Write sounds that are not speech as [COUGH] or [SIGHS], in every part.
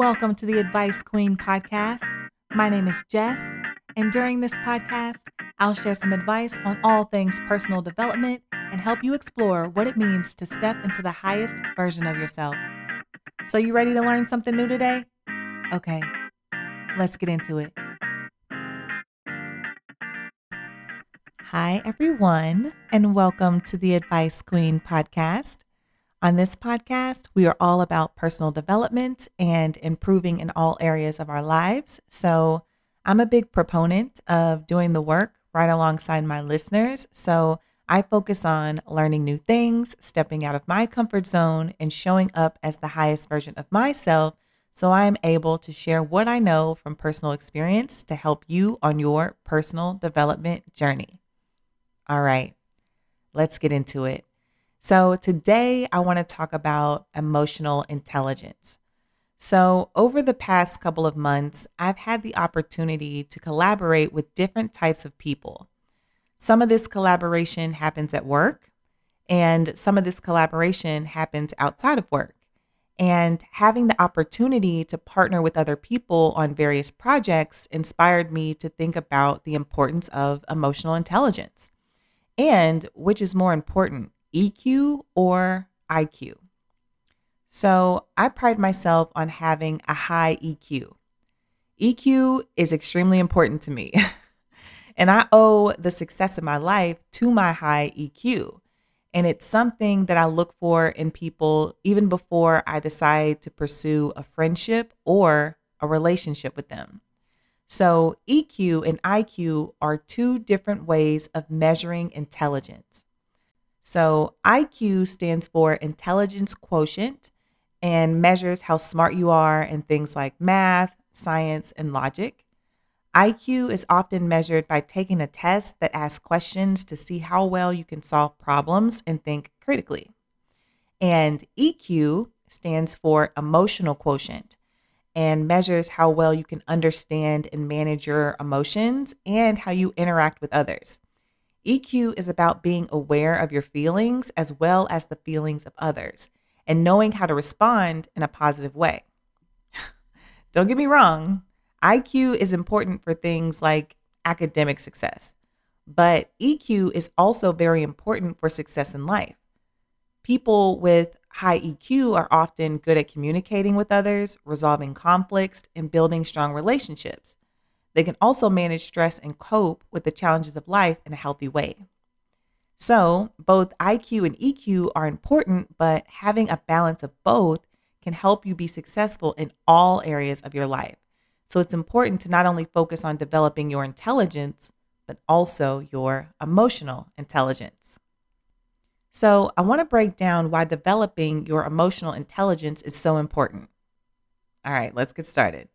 Welcome to the Advice Queen podcast. My name is Jess, and during this podcast, I'll share some advice on all things personal development and help you explore what it means to step into the highest version of yourself. So, you ready to learn something new today? Okay, let's get into it. Hi, everyone, and welcome to the Advice Queen podcast. On this podcast, we are all about personal development and improving in all areas of our lives. So, I'm a big proponent of doing the work right alongside my listeners. So, I focus on learning new things, stepping out of my comfort zone, and showing up as the highest version of myself so I am able to share what I know from personal experience to help you on your personal development journey. All right, let's get into it. So, today I want to talk about emotional intelligence. So, over the past couple of months, I've had the opportunity to collaborate with different types of people. Some of this collaboration happens at work, and some of this collaboration happens outside of work. And having the opportunity to partner with other people on various projects inspired me to think about the importance of emotional intelligence. And which is more important, EQ or IQ. So I pride myself on having a high EQ. EQ is extremely important to me. [LAUGHS] and I owe the success of my life to my high EQ. And it's something that I look for in people even before I decide to pursue a friendship or a relationship with them. So, EQ and IQ are two different ways of measuring intelligence. So, IQ stands for intelligence quotient and measures how smart you are in things like math, science, and logic. IQ is often measured by taking a test that asks questions to see how well you can solve problems and think critically. And EQ stands for emotional quotient and measures how well you can understand and manage your emotions and how you interact with others. EQ is about being aware of your feelings as well as the feelings of others and knowing how to respond in a positive way. [SIGHS] Don't get me wrong, IQ is important for things like academic success, but EQ is also very important for success in life. People with high EQ are often good at communicating with others, resolving conflicts, and building strong relationships. They can also manage stress and cope with the challenges of life in a healthy way. So, both IQ and EQ are important, but having a balance of both can help you be successful in all areas of your life. So, it's important to not only focus on developing your intelligence, but also your emotional intelligence. So, I want to break down why developing your emotional intelligence is so important. All right, let's get started.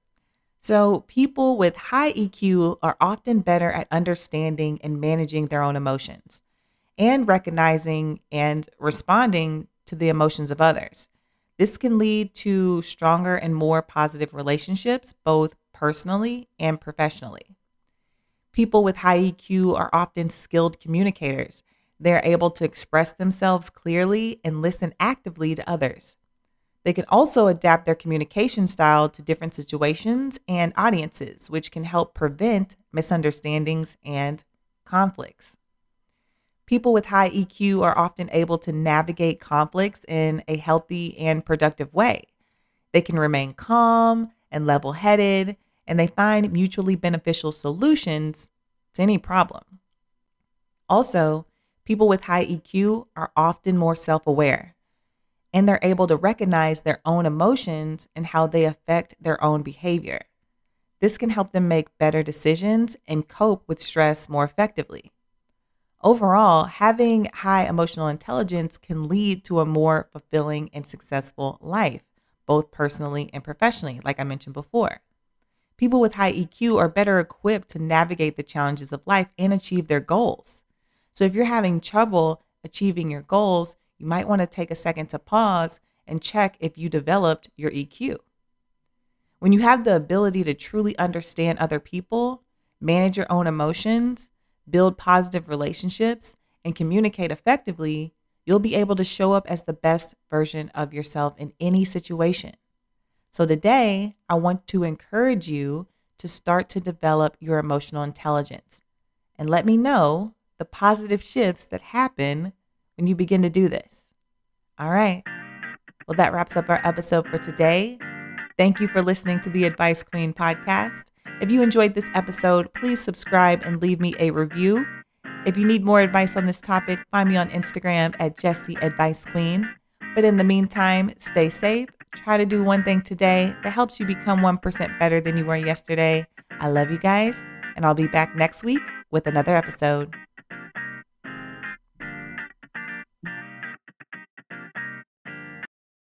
So, people with high EQ are often better at understanding and managing their own emotions and recognizing and responding to the emotions of others. This can lead to stronger and more positive relationships, both personally and professionally. People with high EQ are often skilled communicators. They're able to express themselves clearly and listen actively to others. They can also adapt their communication style to different situations and audiences, which can help prevent misunderstandings and conflicts. People with high EQ are often able to navigate conflicts in a healthy and productive way. They can remain calm and level headed, and they find mutually beneficial solutions to any problem. Also, people with high EQ are often more self aware and they're able to recognize their own emotions and how they affect their own behavior. This can help them make better decisions and cope with stress more effectively. Overall, having high emotional intelligence can lead to a more fulfilling and successful life, both personally and professionally, like I mentioned before. People with high EQ are better equipped to navigate the challenges of life and achieve their goals. So, if you're having trouble achieving your goals, you might want to take a second to pause and check if you developed your EQ. When you have the ability to truly understand other people, manage your own emotions, build positive relationships, and communicate effectively, you'll be able to show up as the best version of yourself in any situation. So today, I want to encourage you to start to develop your emotional intelligence and let me know the positive shifts that happen when you begin to do this. All right. Well, that wraps up our episode for today. Thank you for listening to the Advice Queen podcast. If you enjoyed this episode, please subscribe and leave me a review. If you need more advice on this topic, find me on Instagram at Jessie Advice Queen. But in the meantime, stay safe. Try to do one thing today that helps you become 1% better than you were yesterday. I love you guys, and I'll be back next week with another episode.